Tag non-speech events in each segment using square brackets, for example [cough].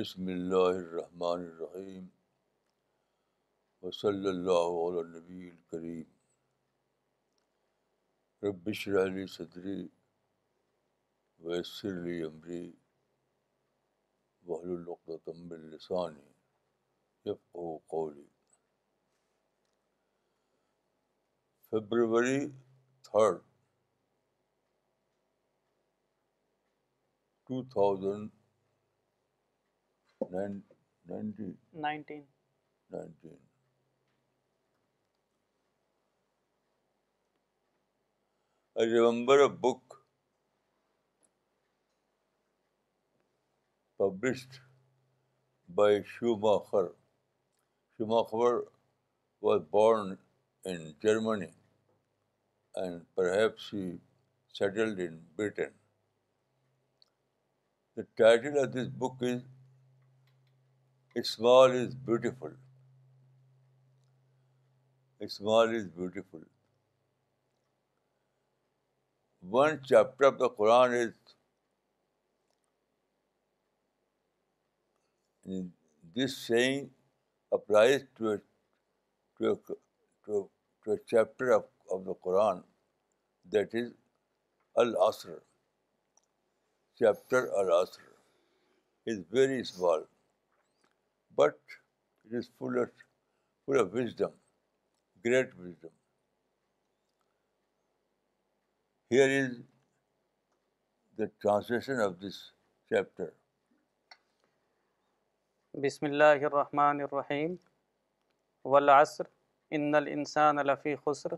بسم اللہ الرحمن الرحیم وصلی اللہ علیہ نبی الکریم رب علی صدری ویسر علی عمری وحل وحلۃم السانی یب قولی February third two thousand remember book published by شوا اخر شما خبر was born in Germany and per settled in Britain the title of this book is Its wall is beautiful. Its wall is beautiful. One chapter of the Quran is, this saying applies to a chapter of the Quran, that is Al-Asr. Chapter Al-Asr is very small. But it is is full full of of wisdom wisdom great here the translation this chapter بسم اللہ الرحمن الرحیم والعصر ان الانسان لفی خسر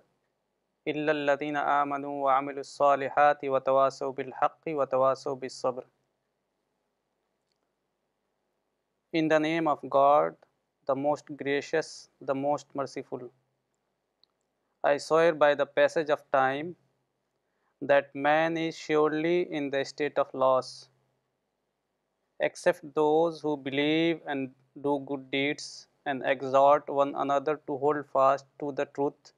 الا الذين عامل وعملوا الصالحات وتواصوا بالحق وتواصوا بالصبر In the name of God, the most gracious, the most merciful, I swear by the passage of time that man is surely in the state of loss, except those who believe and do good deeds and exhort one another to hold fast to the truth,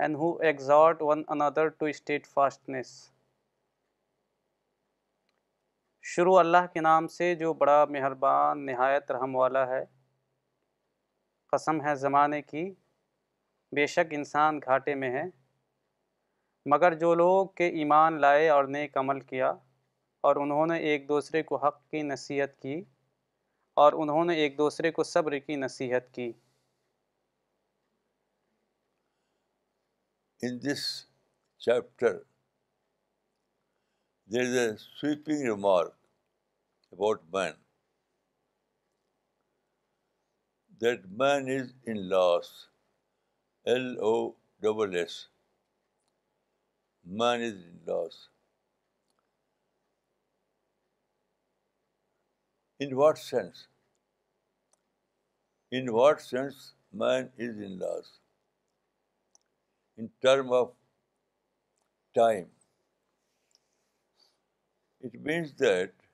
and who exhort one another to steadfastness. شروع اللہ کے نام سے جو بڑا مہربان نہایت رحم والا ہے قسم ہے زمانے کی بے شک انسان گھاٹے میں ہے مگر جو لوگ کے ایمان لائے اور نیک عمل کیا اور انہوں نے ایک دوسرے کو حق کی نصیحت کی اور انہوں نے ایک دوسرے کو صبر کی نصیحت کی There is a sweeping remark about man, that man is in loss, L-O-S-S. Man is in loss. In what sense? In what sense man is in loss? In terms of time means that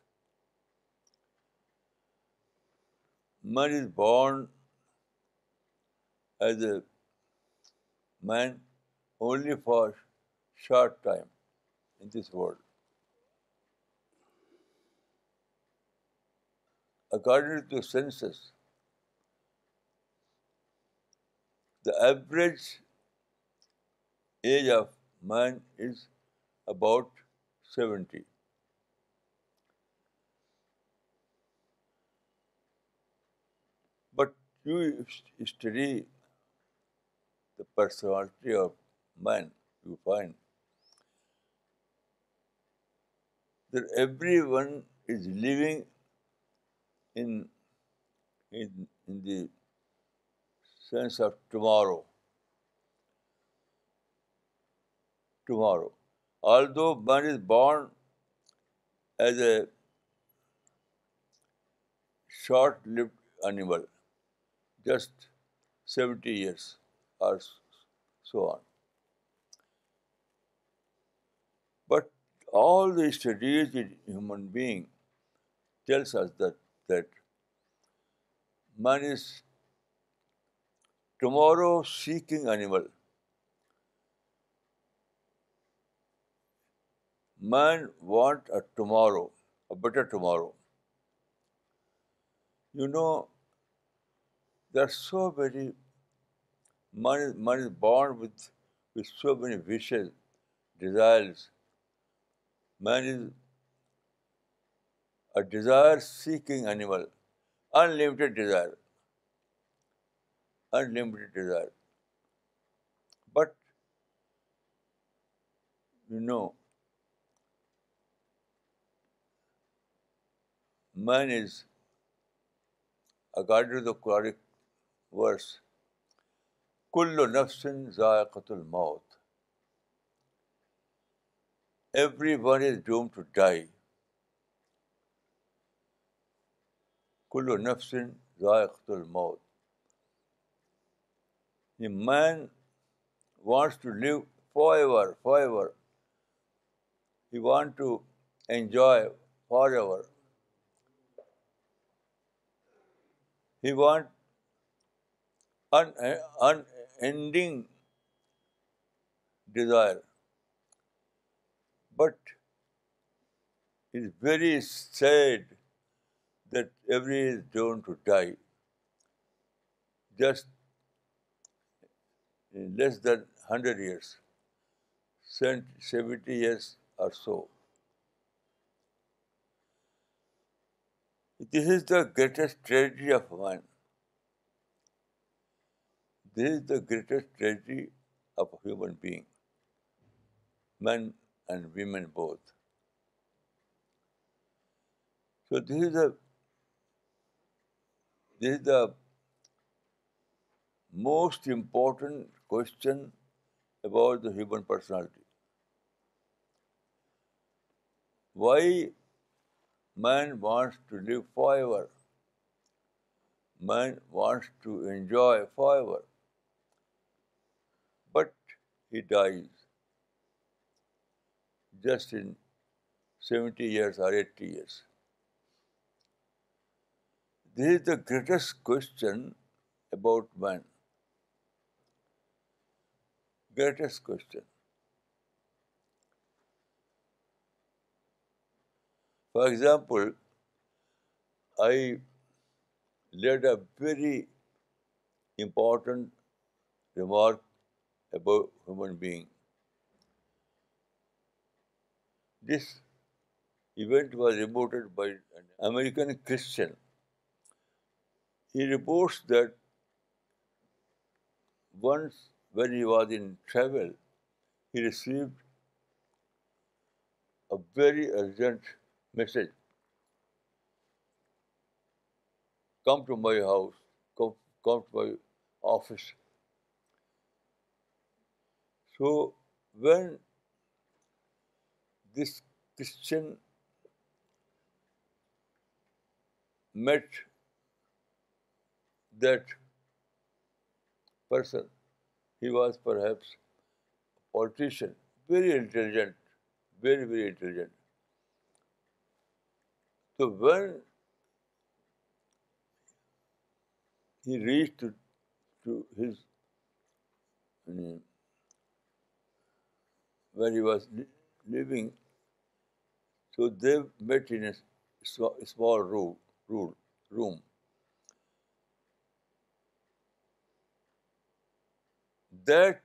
man is born as a man only for short time in this world. According to census, the average age of man is about 70. You study the personality of man, you find that everyone is living in the sense of tomorrow. Tomorrow. Although man is born as a short-lived animal, just 70 years or so on. But all the studies in human being tells us that man is tomorrow seeking animal. Man wants a tomorrow, a better tomorrow. You know, there are so many, man is born with so many wishes, desires. Man is a desire-seeking animal, unlimited desire. But, you know, man is, according to the verse کلو نفسن الموت every one is doomed to die کلو نفسن الموت the man wants to live forever forever he want to enjoy forever he want unending desire, but it is very sad that everyone is doomed to die. Just in less than 100 years, 70 years or so. This is the greatest tragedy of man. This is the greatest tragedy of a human being, men and women both. So this is the most important question about the human personality. Why man wants to live forever? Man wants to enjoy forever he dies. Just in 70 years or 80 years. This is the greatest question about man. Greatest question. For example, I led a very important remark above human being. This event was reported by an American Christian. He reports that once when he was in travel, he received a very urgent message. Come to my house, come to my office so when this Christian met that person, he was perhaps politician, very intelligent, very, very intelligent. So when he reached to his where he was living. So they met in a small room. That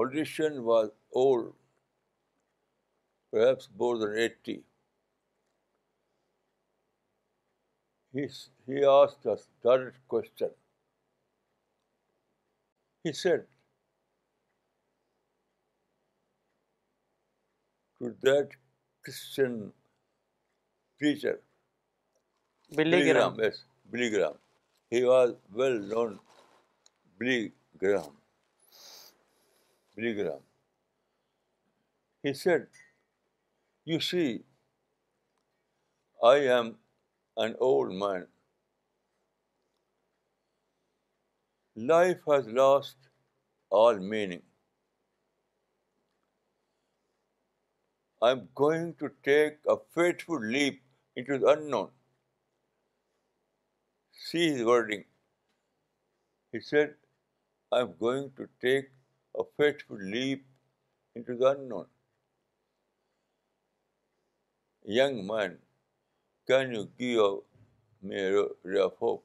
audition uh, was old, perhaps more than 80. He asked a direct question. Well no gram but you see I am and old man life has lost all meaning. I'm going to take a fateful leap into the unknown. See his wording. He said, I'm going to take a fateful leap into the unknown. Young man, can you give me a ray of hope?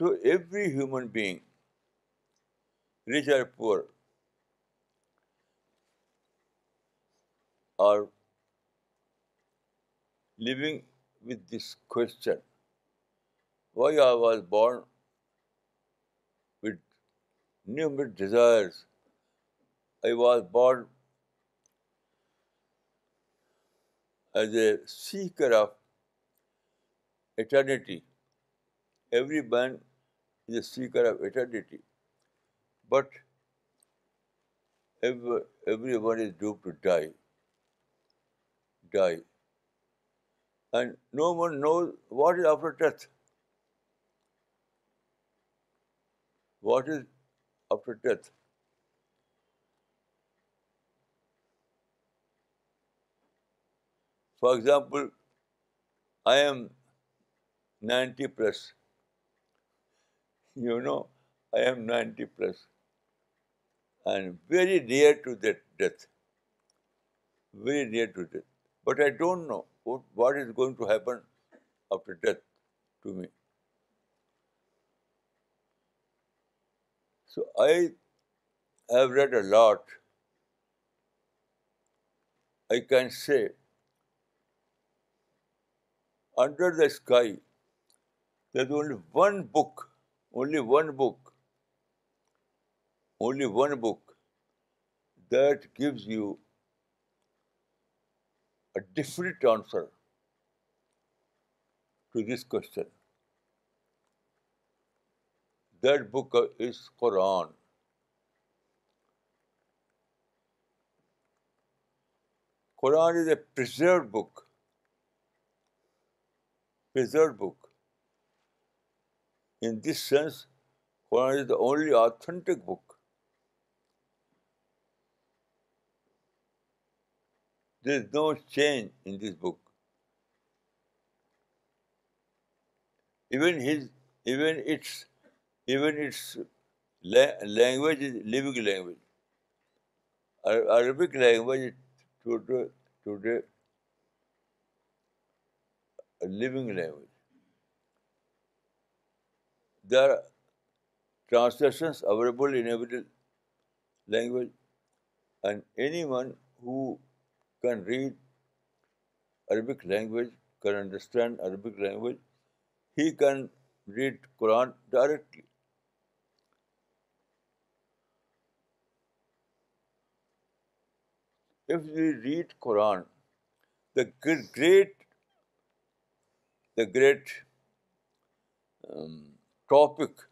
to every human being, rich or poor, are living with this question, why I was born with numerous desires, I was born as a seeker of eternity. Every man is a seeker of eternity. But everyone is doomed to die. And no one knows what is after death. What is after death? For example, I am 90 plus. You know, I am 90 plus and very near to that death. Very near to death. But I don't know what is going to happen after death to me. So I have read a lot. I can say, under the sky, there's only one book only one book that gives you a different answer to this question. That book is Quran. Quran is a preserved book. In this sense, Quran is the only authentic book. There is no change in this book. Even its language is living language. Arabic language is today a living language. There are translations available in every language, and anyone who can read Arabic language, can understand Arabic language, he can read Quran directly. If we read Quran, the great um, topic,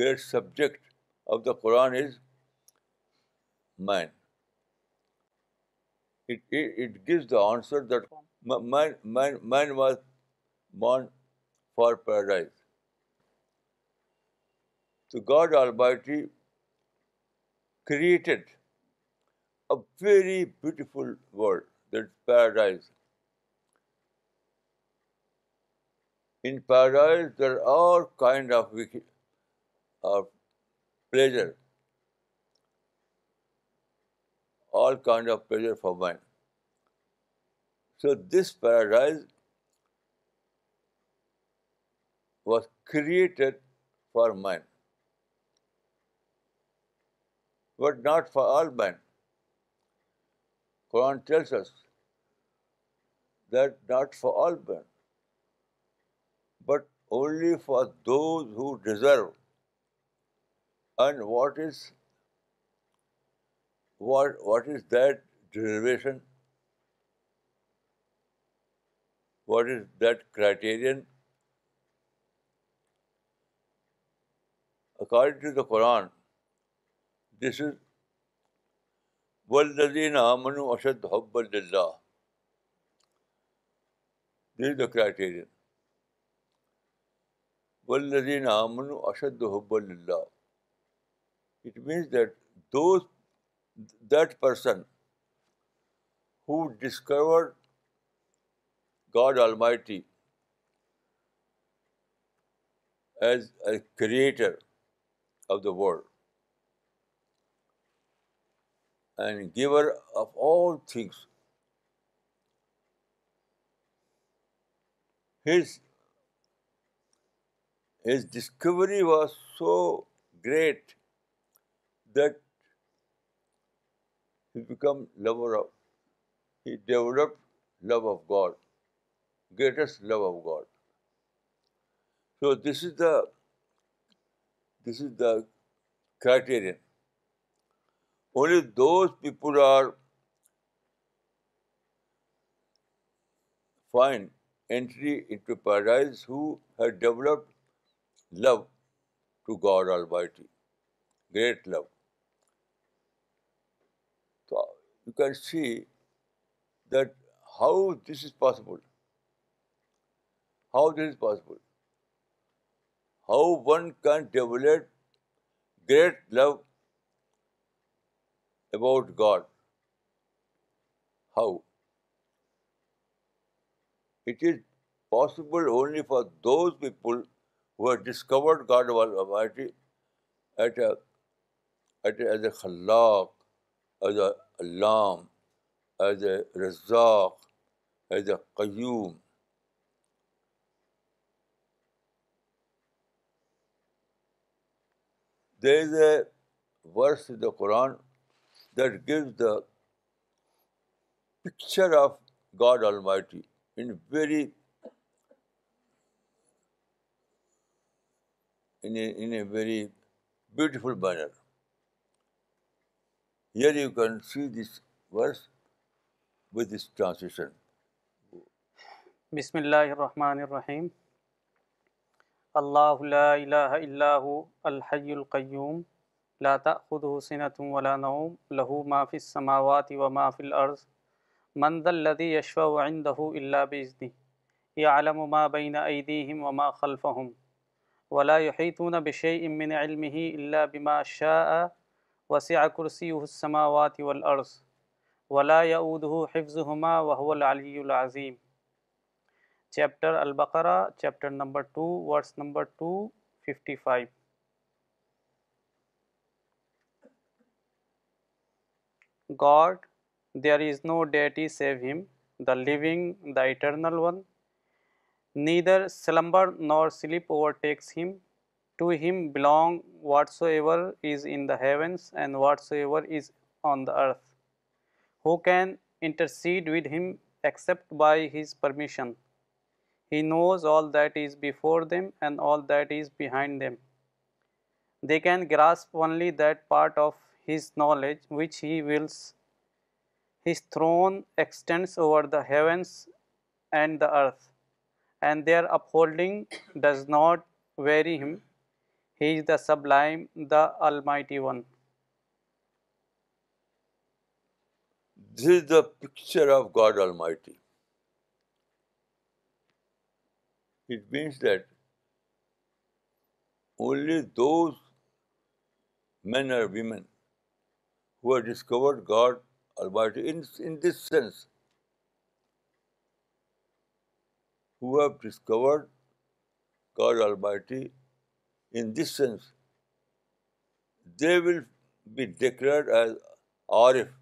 great subject of the Quran is man. It gives the answer that man was born for paradise. So God Almighty created a very beautiful world, that paradise. In paradise, there are all kinds of pleasure, all kinds of pleasure for mind. So this paradise was created for man, but not for all man. Quran tells us that not for all man. Only for those who deserve and what is what what is that deservation what is that criterion according to the Quran this is ولدین امن اشد حب اللہ دس is the criterion ولدین امن و اشد حب اللہ it means that that person who discover God almighty as a creator of the world and giver of all things his His discovery was so great that he developed love of God, greatest love of God. So this is the criterion. Only those people are find entry into paradise who have developed love to God Almighty, great love. So you can see that how this is possible, how one can develop great love about God. How? It is possible only for those people who discovered God almighty at a as a خلاق as a علام as a رزاق as a قیوم there is a verse the Quran that gives the picture of God all mighty in very in a very beautiful manner here you can see this verse with this translation بسم اللہ الرحمن الرحیم اللہ لا الہ الا هو الحی القیوم لا تأخذه سنة ولا نوم له ما في السماوات وما في الأرض من ذا الذي يشفع عنده إلا بإذنه يعلم ما بين أيديهم وما خلفهم ولا ولا يحيطون بشيء من علمه بما شاء وسع كرسيه السماوات يؤوده حفظهما وهو العلي العظيم چیپٹر البقرہ چیپٹر نمبر ٹو ورس و اود حفظ وظیفٹی گ there is no deity same the living eternal Neither slumber nor sleep overtakes him. To him belong whatsoever is in the heavens and whatsoever is on the earth. Who can intercede with him except by his permission? He knows all that is before them and all that is behind them. They can grasp only that part of his knowledge which he wills. His throne extends over the heavens and the earth and their upholding does not weary him. He is the Sublime, the Almighty One. This is the picture of God Almighty. It means that only those men or women who have discovered God Almighty in this sense who have discovered God Almighty, in this sense, they will be declared as Arif,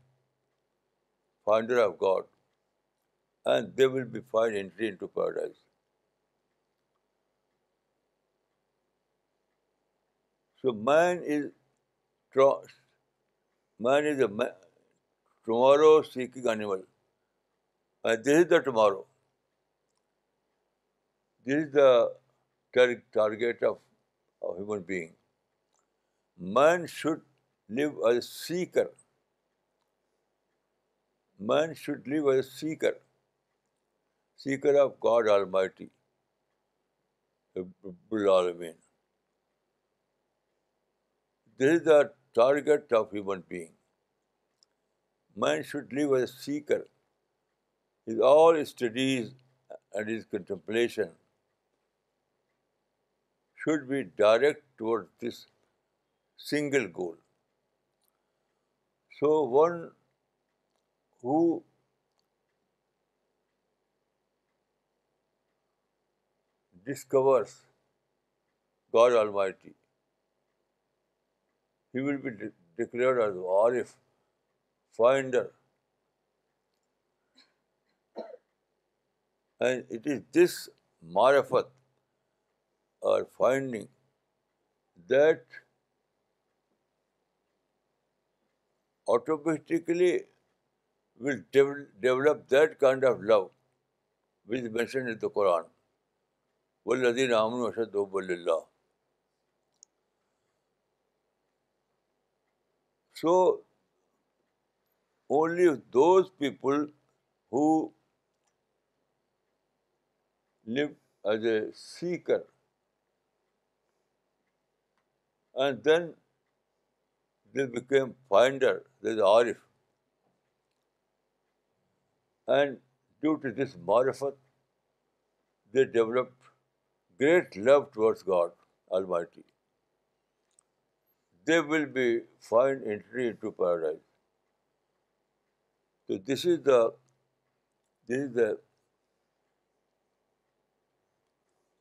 finder of God, and they will be find entry into paradise. So man is a tomorrow seeking animal, and this is the tomorrow. This is the target of a human being. Man should live as a seeker. Man should live as a seeker, seeker of God Almighty, Amen. This is the target of human being. Man should live as a seeker. His all studies and his contemplation should be directed toward this single goal so one who discovers God almighty he will be declared as Arif finder and it is this معرفت or finding that automatically will develop that kind of love as mention the Quran ولی لدین امن اشد اللہ so only those people who live as a seeker and then they become finder this Arif and due to this معرفت they developed great love towards God they will be fine entry to paradise تو this is the this is the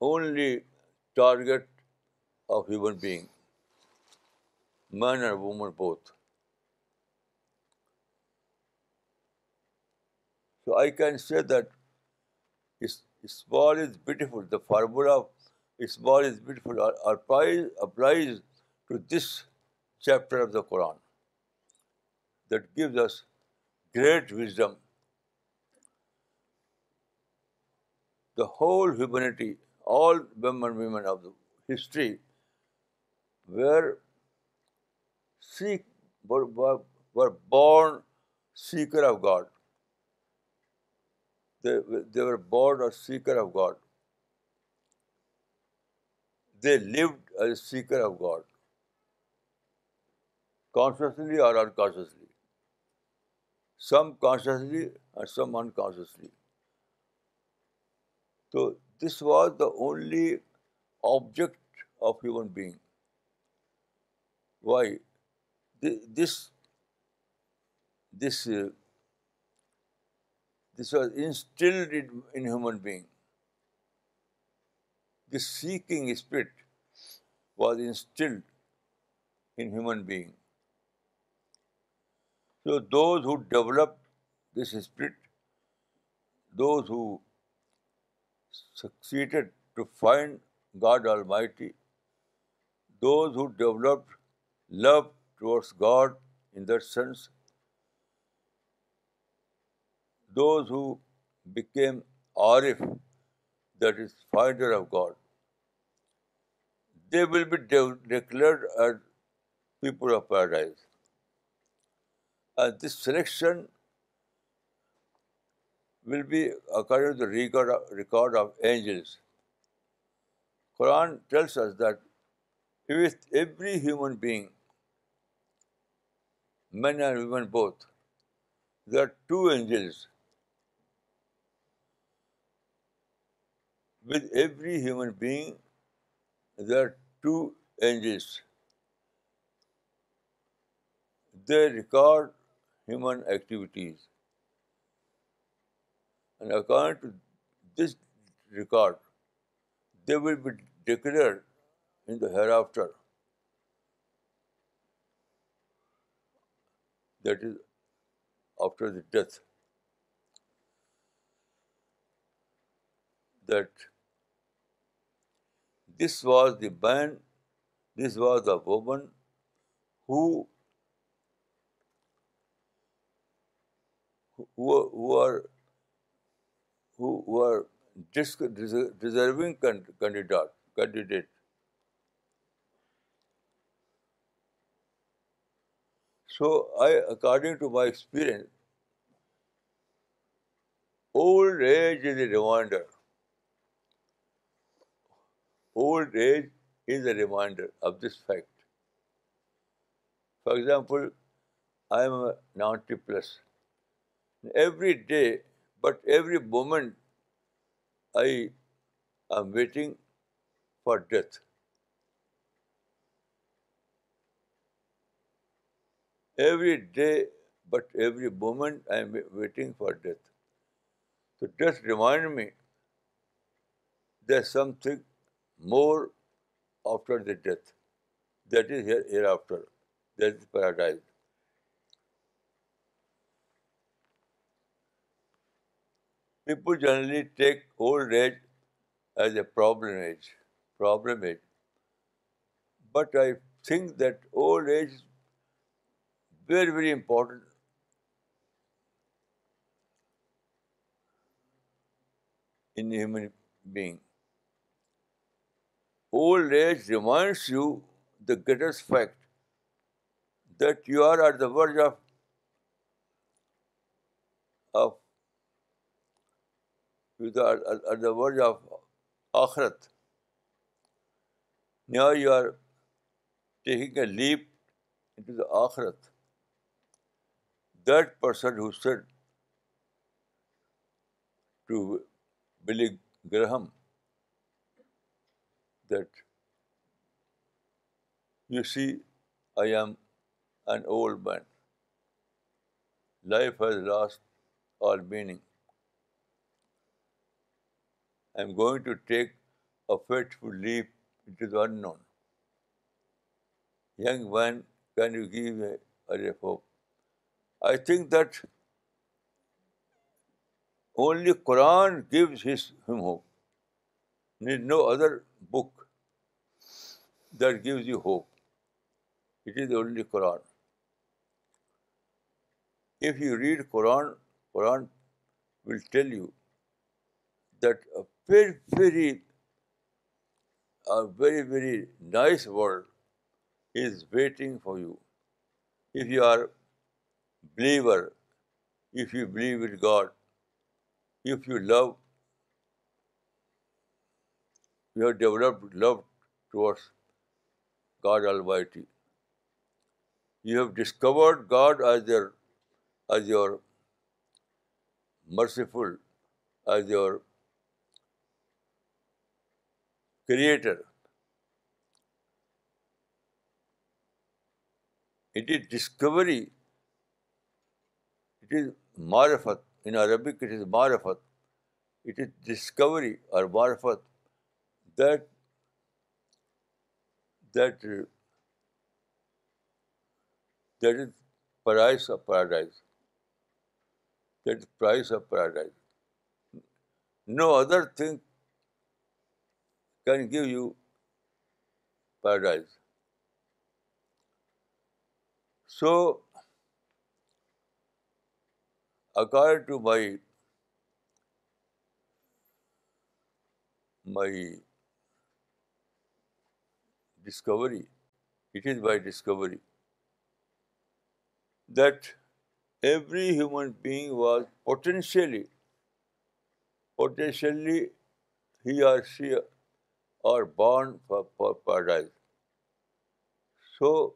only target of human being man and woman both. So I can say that small is beautiful. The formula of small is beautiful applies to this chapter of the Quran that gives us great wisdom. The whole humanity, all men and women of the history were seek were born seeker of God they were born or seeker of God they lived seeker of God consciously or unconsciously some consciously some unconsciously تو this was the only object of human being why Uh, this was instilled in human being. This seeking spirit was instilled in human being. So those who developed this spirit, those who succeeded to find God Almighty, those who developed love towards God in that sense those who become Arif that is finder of God they will be as people of paradise and this selection will be according record of angels Quran tells us that with every human being men and women both. They are two angels with every human being. There are two angels. They record human activities, and according to this record, they will be declared in the hereafter. that is after the death, that this was the man, this was the woman who are deserving candidate So according to my experience, old age is a reminder. Old age is a reminder of this fact. For example, I am 90 plus. Every day, but every moment, I am waiting for death. Every day, but every moment, I am waiting for death. So death reminds me there's something more after the death. That is hereafter. That is paradise. People generally take old age as a problem age. But I think that old age is very very important in human being old age reminds you the greatest fact that you are at the world of of at the world of آخرت now you are taking a leap into the آخرت that person who said to Billy Graham that, you see, I am an old man. Life has lost all meaning. I am going to take a fateful leap into the unknown. Young man, can you give me a ray of hope? I think that only Quran gives him hope. There is no other book that gives you hope. It is only Quran. If you read Quran, Quran will tell you that a very, very nice world is waiting for you if you are believer, if you believe in God, if you love, you have developed love towards God Almighty. You have discovered God as your merciful, as your creator. It is discovery از معرفت in Arabic it is معرفت it is discovery or معرفت that that that is prize of paradise that is prize of paradise no other thing can give you paradise so occurred to my discovery, it is by discovery, that every human being was potentially he or she are born for paradise. So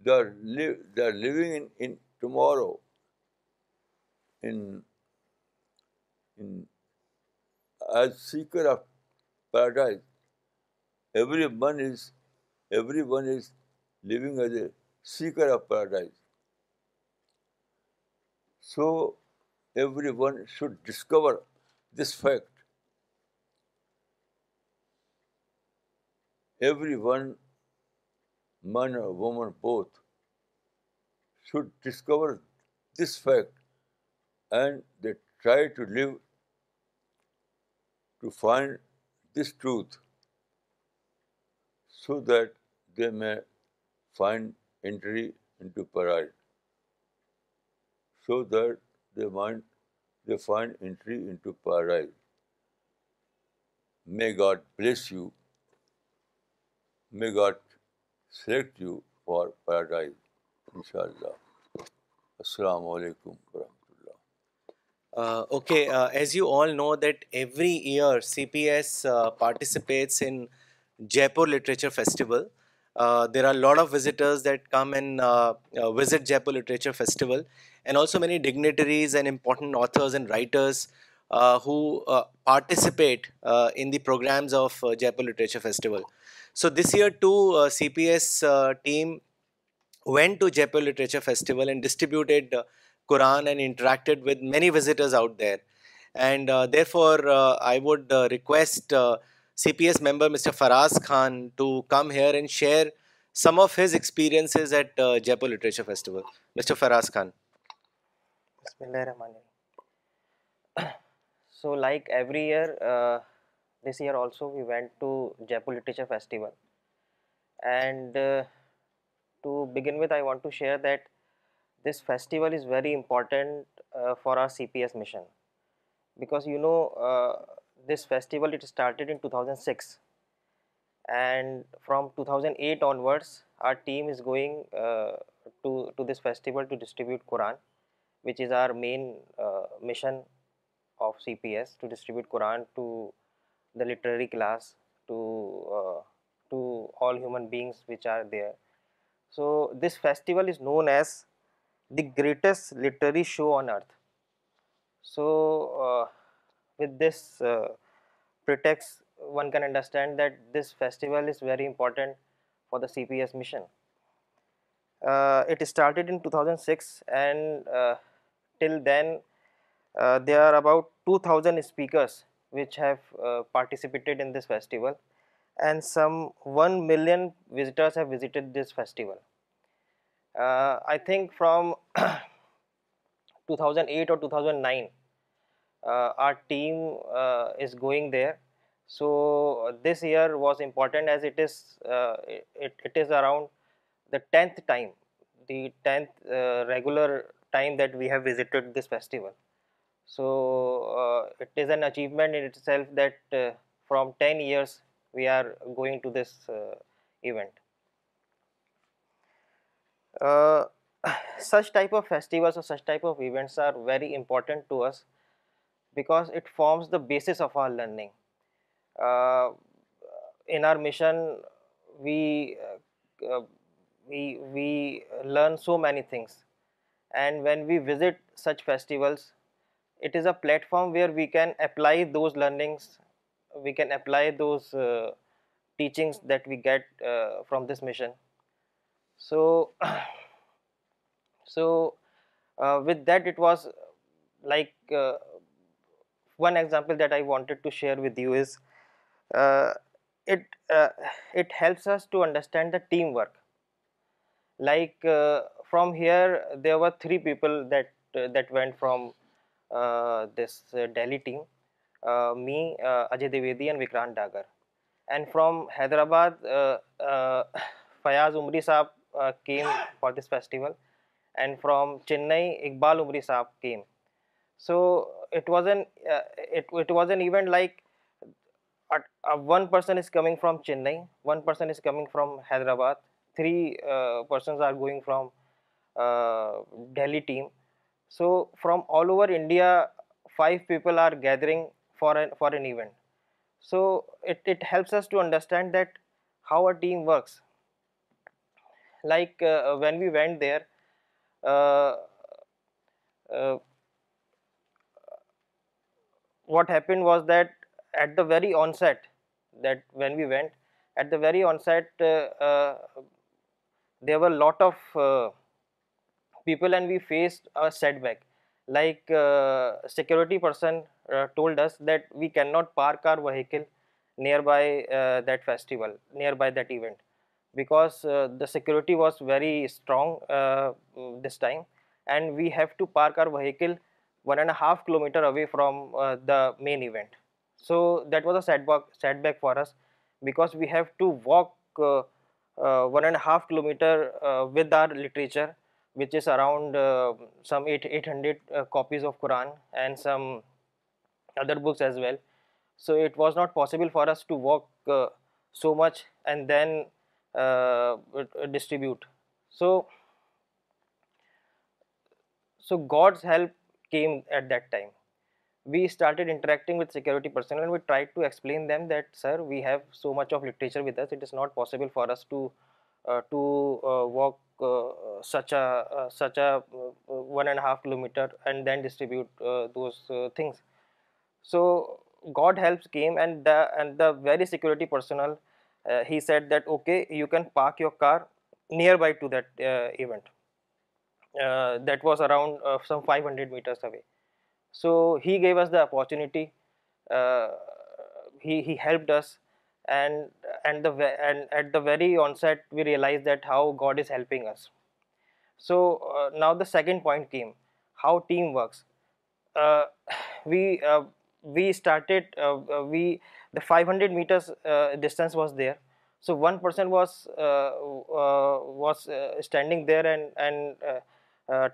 they are living in tomorrow. As seeker of paradise, everyone is living as a seeker of paradise. So everyone should discover this fact. Everyone, man or woman both, should discover this fact and they try to live to find this truth so that they may find entry into paradise so that they mind they find entry into paradise may God bless you may God select you for paradise ان شاء اللہ السلام علیکم ورحمۃ Uh, okay, uh, as you all know that every year CPS uh, participates in Jaipur Literature Festival. There are a lot of visitors that come and visit Jaipur Literature Festival, and also many dignitaries and important authors and writers who participate in the programs of Jaipur Literature Festival. So this year too, CPS team went to Jaipur Literature Festival and distributed Quran and interacted with many visitors out there. And uh, therefore, uh, I would uh, request CPS member Mr. Faraz Khan to come here and share some of his experiences at Jaipur Literature Festival. Mr. Faraz Khan. Bismillahirrahmanirrahim. So like every year, this year also we went to Jaipur Literature Festival. And to begin with, I want to share that this festival is very important uh, for our CPS mission, because you know uh, this festival, it started in 2006, and from 2008 onwards our team is going uh, to this festival to distribute Quran, which is our main mission of CPS, to distribute Quran to the literary class, to all human beings which are there. So this festival is known as the greatest literary show on earth. So uh, with this uh, pretext, one can understand that this festival is very important for the CPS mission. Uh, it started in 2006, and till then there are about 2000 speakers which have participated in this festival, and some 1 million visitors have visited this festival. Uh, I think from [coughs] 2008 or 2009 uh, our team uh, is going there. So this year was important as it is it is around the 10th time, the 10th regular time that we have visited this festival. So it is an achievement in itself that from 10 years we are going to this event. Uh, [sighs] such type of festivals or such type of events are very important to us because it forms the basis of our learning. Uh, in our mission, uh, we learn so many things, and when we visit such festivals, it is a platform where we can apply those learnings, we can apply those teachings that we get from this mission. So [clears throat] uh, with that, it was uh, like uh, one example that I wanted to share with you is it helps us to understand the teamwork. Like from here there were 3 people that went from this Delhi team, me, Ajay Dwivedi and Vikrant Dagar, and from Hyderabad [laughs] Fayaz Umri Saab uh, came for this festival, and from Chennai, Iqbal Umri Saab came. So it was uh, an event like one person is coming from Chennai, one person is coming from Hyderabad, three uh, persons are going from Delhi team. So from all over India, 5 people are gathering for an event. So it helps us to understand that how a team works, like uh, when we went there, uh, uh, what happened was that at the very onset, that when we went, at the very onset there were a lot of people and we faced a setback. Like security person told us that we cannot park our vehicle nearby that festival, nearby that event because uh, the security was very strong uh, this time, and we have to park our vehicle 1.5 kilometers away from uh, the main event. So that was a setback for us, because we have to walk 1.5 kilometers with our literature, which is around some 800 copies of Quran and some other books as well. So it was not possible for us to walk so much, and then uh, distribute. So God's help came at that time. We started interacting with security personnel and we tried to explain them that, sir, we have so much of literature with us, it is not possible for us to uh, uh, walk such a 1.5 kilometer and then distribute those things. So God helps came, and the very security personnel uh, he said that okay, you can park your car nearby to that uh, event. Uh, that was around some 500 meters away. So he gave us the opportunity. He helped us, and at the very onset we realized that how God is helping us. So now the second point came, how team works. We we started uh, uh, the 500 meters uh, distance was there. So one person was standing there and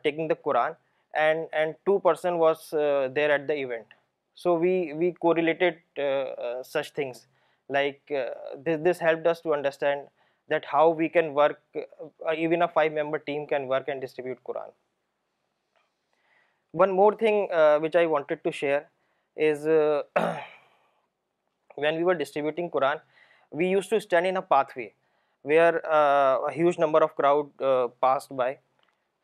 taking the Quran, and 2 person was there at the event. So we correlated such things, like this helped us to understand that how we can work, even a 5-member team can work and distribute Quran. One more thing which I wanted to share is uh, [clears throat] when we were distributing Quran, we used to stand in a pathway where uh, a huge number of crowd uh, passed by.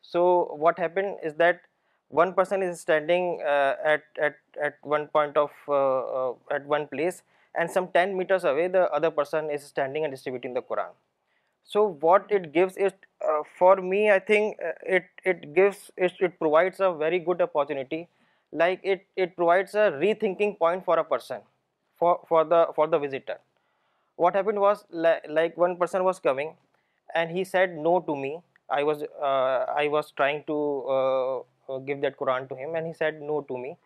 So what happened is that one person is standing at one point of at one place, and some 10 meters away the other person is standing and distributing the Quran. So what it gives is, for me I think it provides a very good opportunity like it provides a rethinking point for a person, for the visitor. What happened was, like one person was coming and he said no to me. I was uh, trying to uh, give that Quran to him, and he said no to me,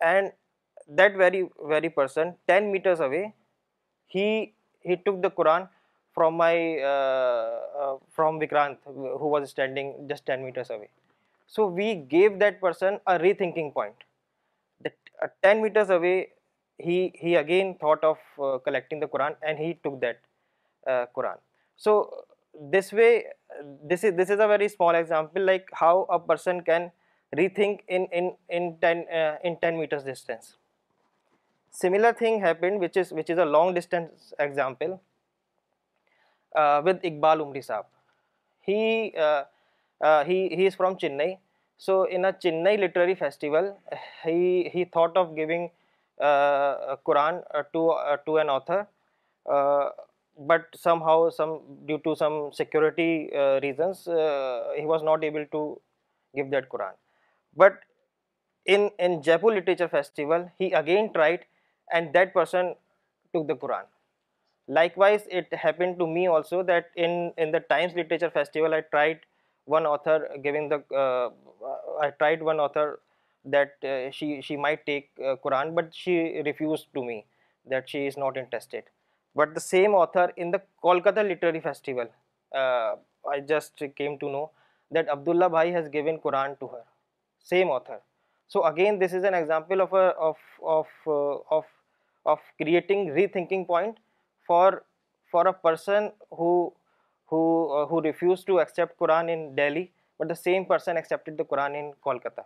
and that very person 10 meters away, he took the Quran uh, from Vikrant, who was standing just 10 meters away. So we gave that person a rethinking point. That uh, 10 meters away, he again thought of uh, collecting the Quran, and he took that uh, Quran. So this way, this is a very small example, like how a person can rethink in 10 meters distance. Similar thing happened, which is a long distance example with Iqbal Umri Saab. He uh, he is from Chennai. So in a Chennai literary festival, he thought of giving uh, Quran uh, to an author, but somehow due to some security reasons, he was not able to give that Quran. But in Jaipur Literature Festival, he again tried, and that person took the Quran. Likewise, it happened to me also that in the Times Literature Festival, I tried one author giving the uh, I tried one author that uh, she might take uh, Quran, but she refused to me that she is not interested. But the same author in the Kolkata Literary Festival, I just came to know that Abdullah Bhai has given Quran to her, same author. So again, this is an example of a of creating rethinking point for a person who uh, who refused to accept Quran in Delhi, but the same person accepted the Quran in Kolkata.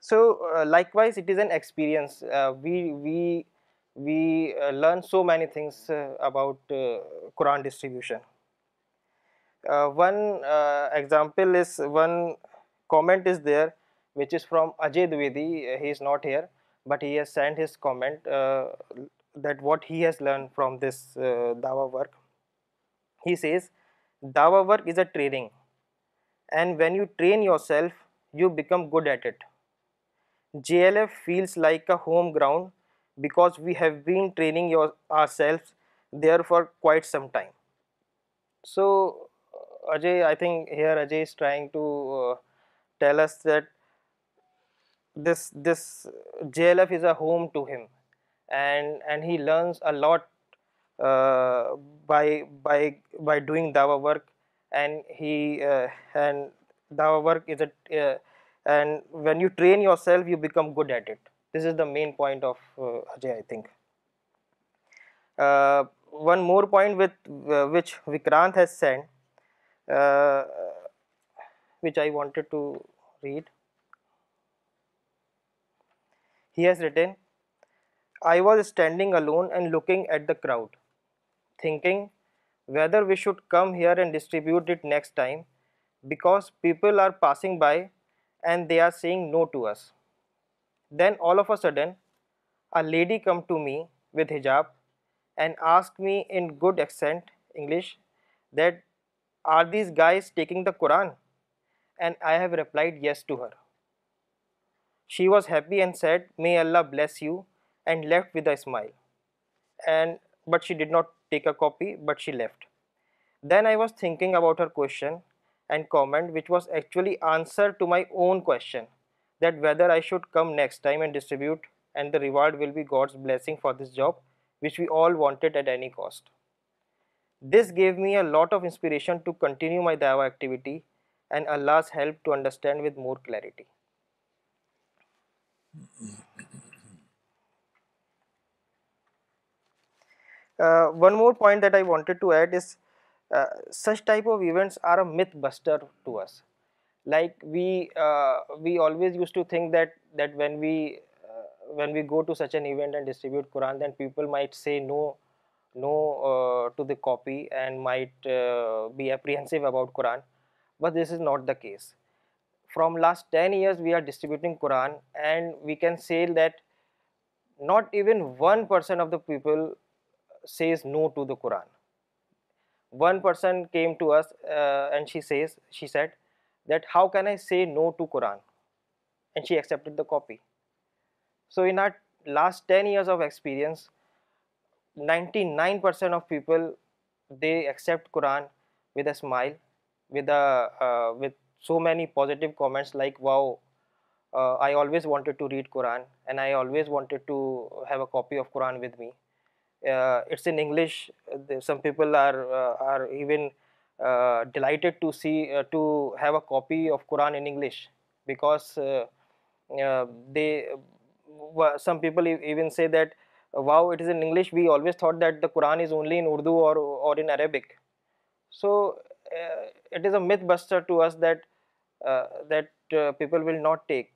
So uh, likewise, it is an experience. Uh, we learn so many things about Quran distribution. One example is, one comment is there, which is from Ajay Dwivedi. He is not here, but he has sent his comment that what he has learned from this Dawa work. He says, dawa work is a training, and when you train yourself, you become good at it. JLF feels like a home ground because we have been training ourselves there for quite some time. So uh, Ajay, I think here Ajay is trying to uh, tell us that this JLF is a home to him, and he learns a lot hmm good at it this is the main point one more point Vikrant has sent which I wanted to read has written I was standing alone and looking at the crowd thinking whether we should come here and distribute it next time, because people are passing by and they are saying no to us. Then all of a sudden, a lady come to me with hijab and asked me in good accent English that are these guys taking the Quran? And I have replied yes to her. She was happy and said, "May Allah bless you," and left with a smile. But she did not take a copy, but she left. Then I was thinking about her question and comment, which was actually answer to my own question, that whether I should come next time and distribute, and the reward will be God's blessing for this job, which we all wanted at any cost. This gave me a lot of inspiration to continue my dawah activity and Allah's help to understand with more clarity. Hmm. Uh, one more point that I wanted to add is uh, such type of events are a myth buster to us. Like we uh, always used to think that when we go to such an event and distribute Quran, then people might say no to the copy and might be apprehensive about Quran, but this is not the case. From last 10 years we are distributing Quran, and we can say that not even 1% of the people says no to the Quran. One person came to us uh, and she said that how can I say no to Quran, and she accepted the copy. So in our last 10 years of experience, 99% of people, they accept Quran with a smile, with uh, so many positive comments like, wow, uh, I always wanted to read Quran and I always wanted to have a copy of Quran with me. Uh, it's in English. Some people are uh, even uh, delighted to see to have a copy of Quran in English, because some people even say that, wow, it is in English. We always thought that the Quran is only in Urdu or in Arabic. So it is a myth buster to us that people will not take.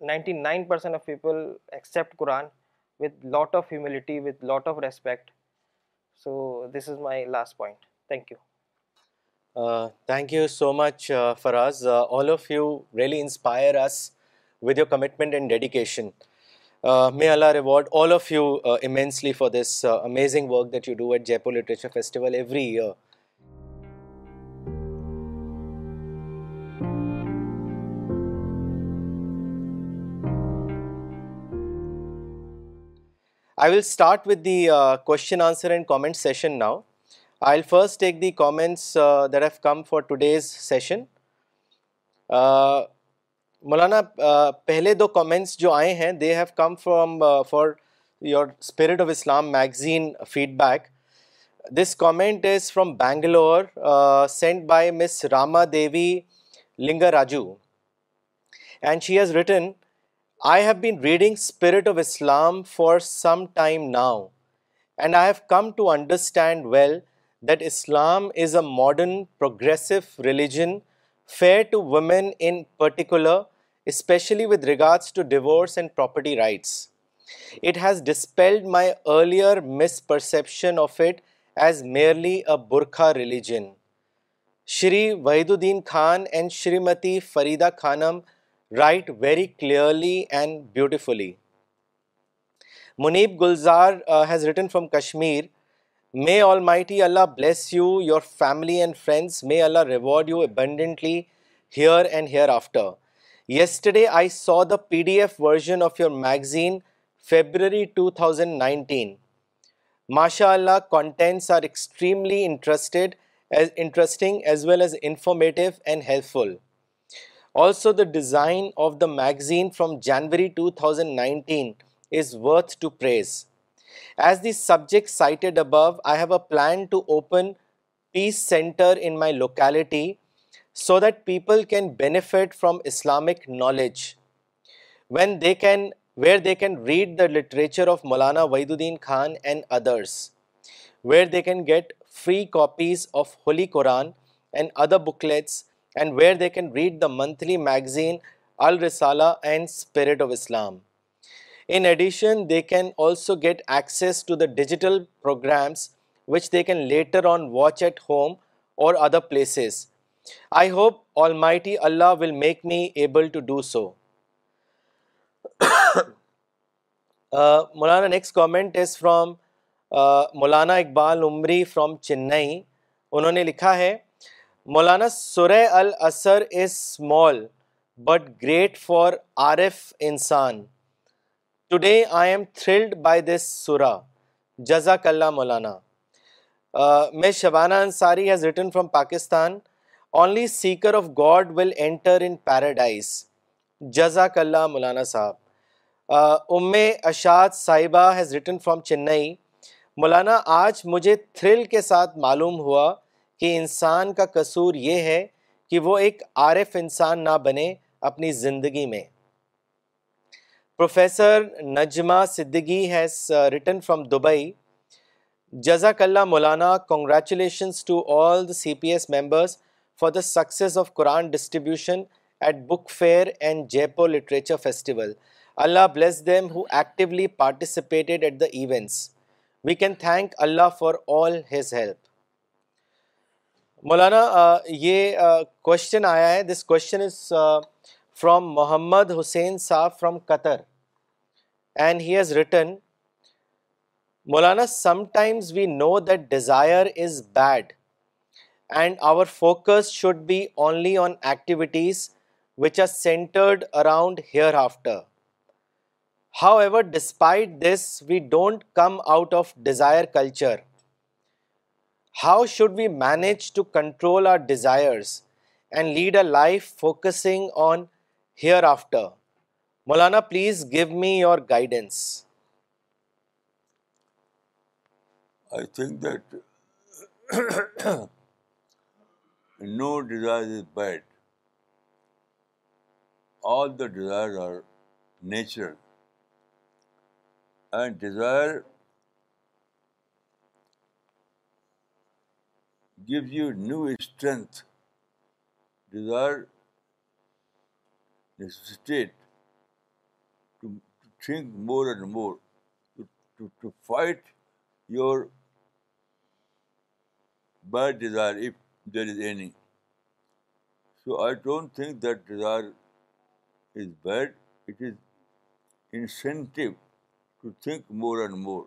99% of people accept Quran, with lot of humility, with lot of respect. So this is my last point. Thank you. Uh, thank you so much, uh, Faraz. Uh, all of you really inspire us with your commitment and dedication. May Allah reward all of you immensely for this amazing work that you do at Jaipur Literature Festival every year. I will start with the question answer and comment session now I will first take the comments that have come for today's session مولانا پہلے دو comments جو آئے ہیں they have come from for your spirit of Islam magazine feedback this comment is from Bangalore sent by Ms Rama Devi Linga Raju and she has written I have been reading Spirit of Islam for some time now, and I have come to understand well that Islam is a modern, progressive religion, fair to women in particular, especially with regards to divorce and property rights. It has dispelled my earlier misperception of it as merely a burqa religion. Shri Wahiduddin Khan and Shrimati Farida Khanam write very clearly and beautifully. Muneeb Gulzar uh, has written from Kashmir, "May Almighty Allah bless you, your family and friends. May Allah reward you abundantly here and hereafter. Yesterday I saw the PDF version of your magazine, February 2019. MashaAllah, contents are extremely interesting as well as informative and helpful. Also, the design of the magazine from January 2019 is worth to praise. As the subject cited above, I have a plan to open Peace Center in my locality so that people can benefit from Islamic knowledge, where they can read the literature of Maulana Wahiduddin Khan and others, where they can get free copies of Holy Quran and other booklets and where they can read the monthly magazine Al-Risala and spirit of Islam in edition they can also get access to the digital programmes which they can later on watch at home اور other places I hope almighty Allah will make me able to do so Maulana next comment is from مولانا اقبال عمری from Chennai انہوں نے لکھا ہے مولانا سورہ الاثر is small but great for عارف انسان today I am thrilled by this سورا جزاک اللہ مولانا میں Shabana Ansari has written from Pakistan only seeker of God will enter in paradise جزاک اللہ مولانا صاحب ام اشاد صاحبہ has written from Chennai Maulana آج مجھے تھرل کے ساتھ معلوم ہوا کہ انسان کا قصور یہ ہے کہ وہ ایک عارف انسان نہ بنے اپنی زندگی میں professor Najma Siddiqui has written from Dubai جزاک اللہ مولانا congratulations to all the C P S members for the success of Quran distribution at book fair and پور literature festival Allah bless them who actually participated at the events we can thank Allah for all his help مولانا یہ question آیا ہے this question is from Mohammad Hussain Sahab from Qatar and he has written Maulana some times we know that desire is bad and our focus should be only on activities which are centred around hereafter however despite this we don't come out of desire culture How should we manage to control our desires and lead a life focusing on hereafter? Maulana, please give me your guidance. I think that [coughs] no desire is bad. All the desires are natural, and desire gives you new strength. Desire, necessitate to think more and more, to fight your bad desire, if there is any. So I don't think that desire is bad. It is incentive to think more and more,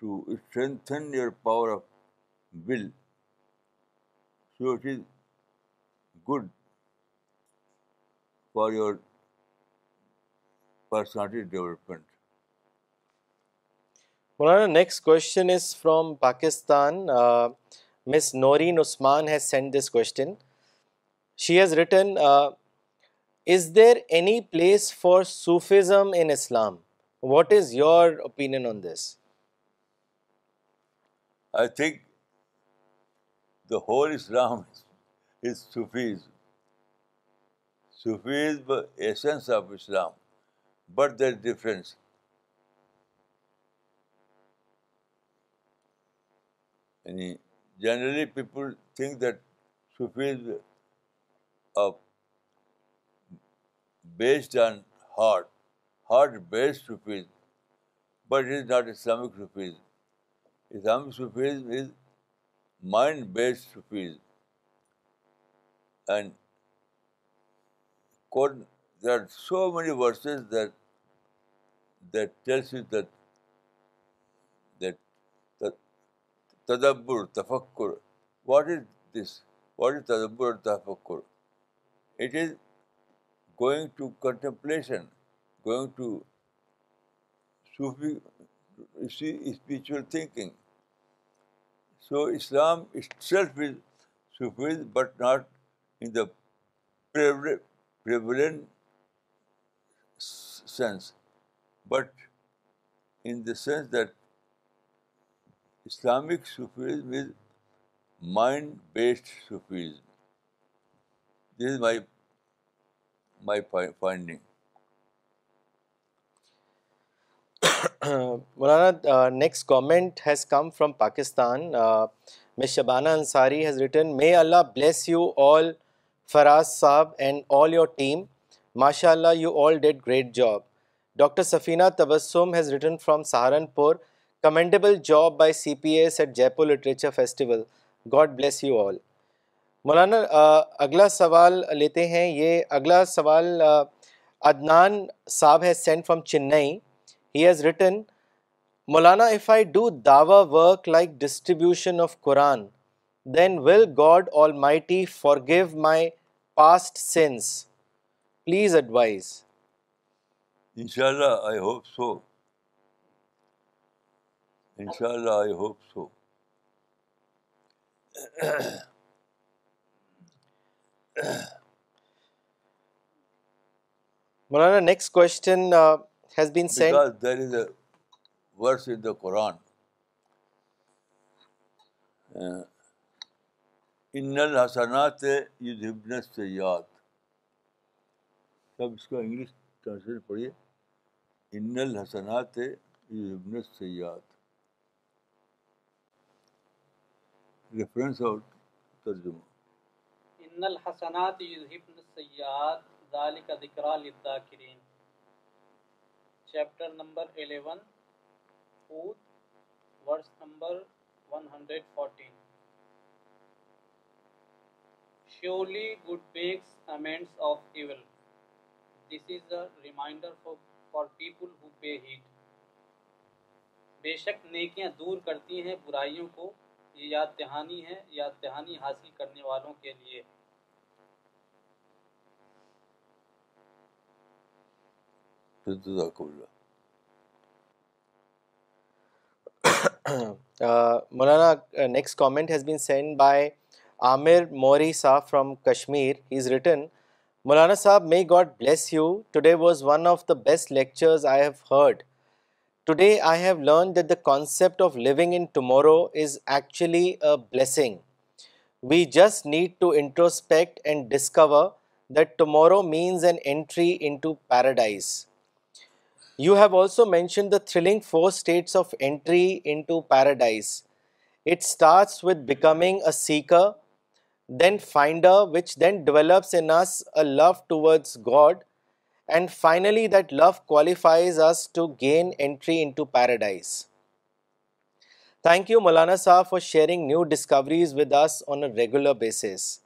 to strengthen your power of will. So it is good for your personality development. Well, next question is from Pakistan. Uh, Ms. Noreen Usman has sent this question. She has written, uh, is there any place for Sufism in Islam? What is your opinion on this? I think the whole Islam is Sufism. Sufi is the essence of Islam, but there is difference. And generally people think that Sufi is based on heart, heart-based Sufism, but it is not Islamic Sufism. Islamic Sufism is mind base and کون there are so many verses that tells that that تدبر تفکر what is this what is تدبر or it is going to contemplation going to spiritual thinking So Islam itself is Sufism, but not in the prevalent sense, but in the sense that Islamic Sufism is mind-based Sufism. This is my finding. [clears throat] Maulana next government has come from Pakistan miss Shabana Ansari has written may Allah bless you all Faraz صاحب and all your team ماشاء اللہ you all did great job doctor Safina Tabassum has written from Saharanpur commendable job by C P S at Jaipur literature festival God bless you all Maulana اگلا سوال لیتے ہیں یہ اگلا سوال Adnan Sahab has sent from Chennai he has written Maulana if I do Dawa work like distribution of Quran then will God almighty forgive my past sins please advise ان شاء اللہ آئی I hope hope so سو ان شاء اللہ Maulana next question a verse in ul Hasnat chapter number eleven one hundred fourteen makes amends of evil this is a reminder for people who pay heed شک نیکیاں دور کرتی ہیں برائیوں کو یہ یاد دہانی ہے یاد دہانی حاصل کرنے والوں کے لیے مولانا next comment has been sent by Aamir Mori Sahab from Kashmir he is written Maulana Sahab may God bless you today was one of the best lectures I have heard today I have learn that the concept of living in tomorrow is actually a blessing we just need to introspect and discover that tomorrow means an entry into paradise You have also mentioned the thrilling 4 states of entry into paradise. It starts with becoming a seeker, then finder, which then develops in us a love towards God, and finally that love qualifies us to gain entry into paradise. Thank you, Maulana Sahab, for sharing new discoveries with us on a regular basis.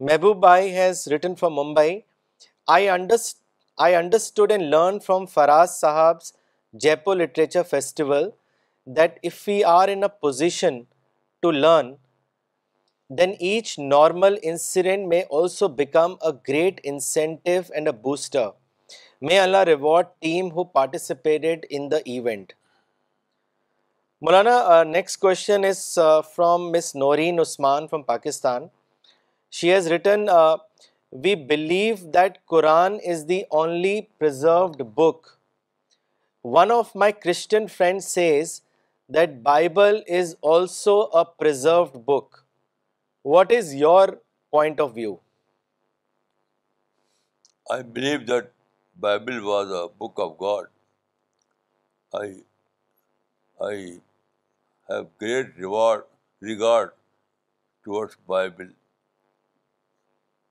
Mehboob Bhai has written from Mumbai. I understand I understood and learn from Faraz Sahab Jaipur literature festival that if we are in a position to learn then each normal incident may also become a great incentive and a booster may Allah reward team who participated in the event Maulana next question is from Ms Noreen Usman from Pakistan she has written we believe that Quran is the only preserved book. One of my Christian friends says that Bible is also a preserved book. What is your point of view? I believe that Bible was a book of God. I have great regard towards Bible.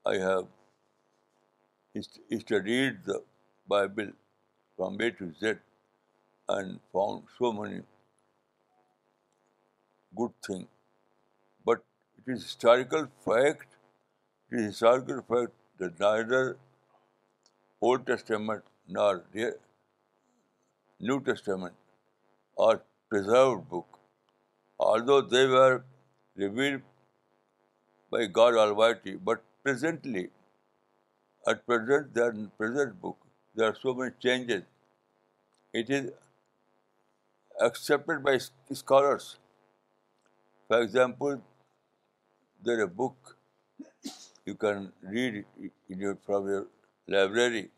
I have studied the Bible from A to Z and found so many good things. But it is historical fact, that neither Old Testament nor New Testament are preserved book, although they were revealed by God Almighty, but Presently, at present, there in the present book, there are so many changes. It is accepted by scholars. For example, there is a book you can read from your library,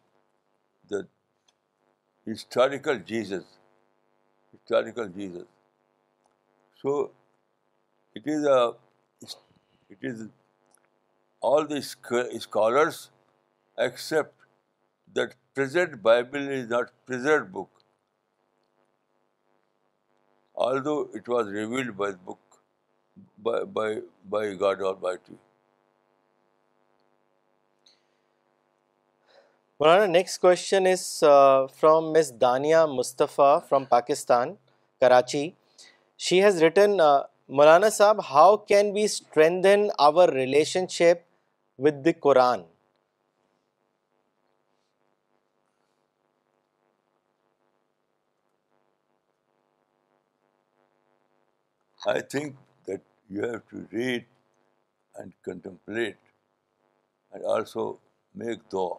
the historical Jesus. So it is all the scholars accept that present Bible is not preserved book, although it was revealed by the book by God Almighty. Well, our next question is uh, from Ms. Dania Mustafa from Pakistan, Karachi. She has written, uh, Maulana Saab, how can we strengthen our relationship with the Quran. I think that you have to read and contemplate and also make dua.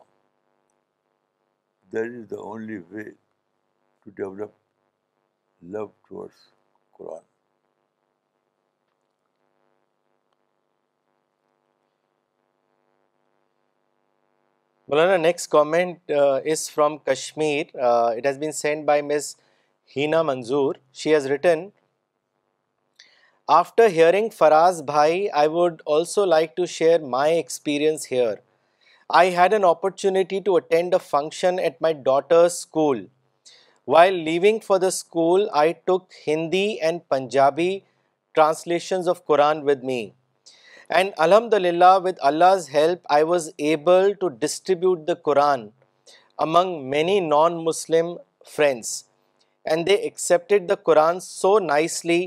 That is the only way to develop love towards Quran. Maulana, next comment uh, is from Kashmir. Uh, it has been sent by Ms. Hina Manzoor. She has written, after hearing Faraz Bhai, I would also like to share my experience here. I had an opportunity to attend a function at my daughter's school. While leaving for the school, I took Hindi and Punjabi translations of Quran with me. And الحمد للہ with اللہز help I was able to distribute the Quran among many non Muslim friends and they accepted the Quran so nicely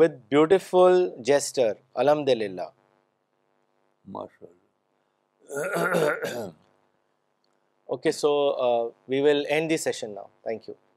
with beautiful gesture الحمد للہ okay so we will end the session now thank you